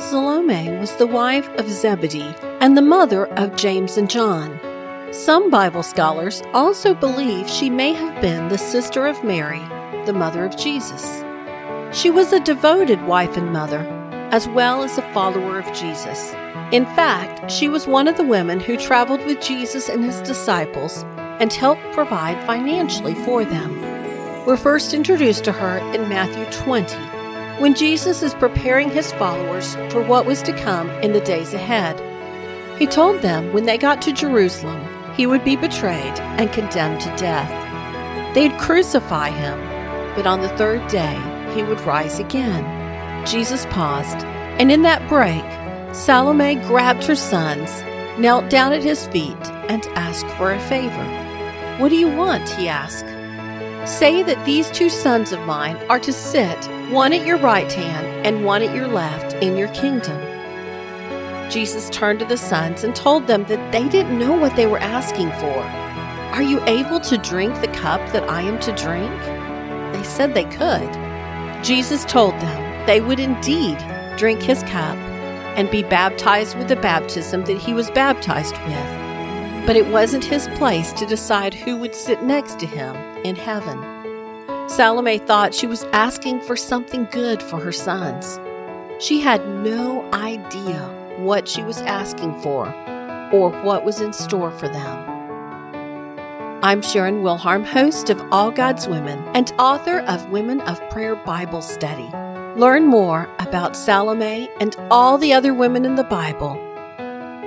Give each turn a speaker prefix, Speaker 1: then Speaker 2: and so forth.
Speaker 1: Salome was the wife of Zebedee and the mother of James and John. Some Bible scholars also believe she may have been the sister of Mary, the mother of Jesus. She was a devoted wife and mother, as well as a follower of Jesus. In fact, she was one of the women who traveled with Jesus and his disciples and helped provide financially for them. We're first introduced to her in Matthew 20, when Jesus is preparing his followers for what was to come in the days ahead. He told them when they got to Jerusalem, he would be betrayed and condemned to death. They'd crucify him, but on the third day he would rise again. Jesus paused, and in that break, Salome grabbed her sons, knelt down at his feet, and asked for a favor. What do you want? he asked. Say that these two sons of mine are to sit, one at your right hand and one at your left, in your kingdom. Jesus turned to the sons and told them that they didn't know what they were asking for. Are you able to drink the cup that I am to drink? They said they could. Jesus told them they would indeed drink his cup and be baptized with the baptism that he was baptized with. But it wasn't his place to decide who would sit next to him in heaven. Salome thought she was asking for something good for her sons. She had no idea what she was asking for or what was in store for them. I'm Sharon Wilharm, host of All God's Women and author of Women of Prayer Bible Study. Learn more about Salome and all the other women in the Bible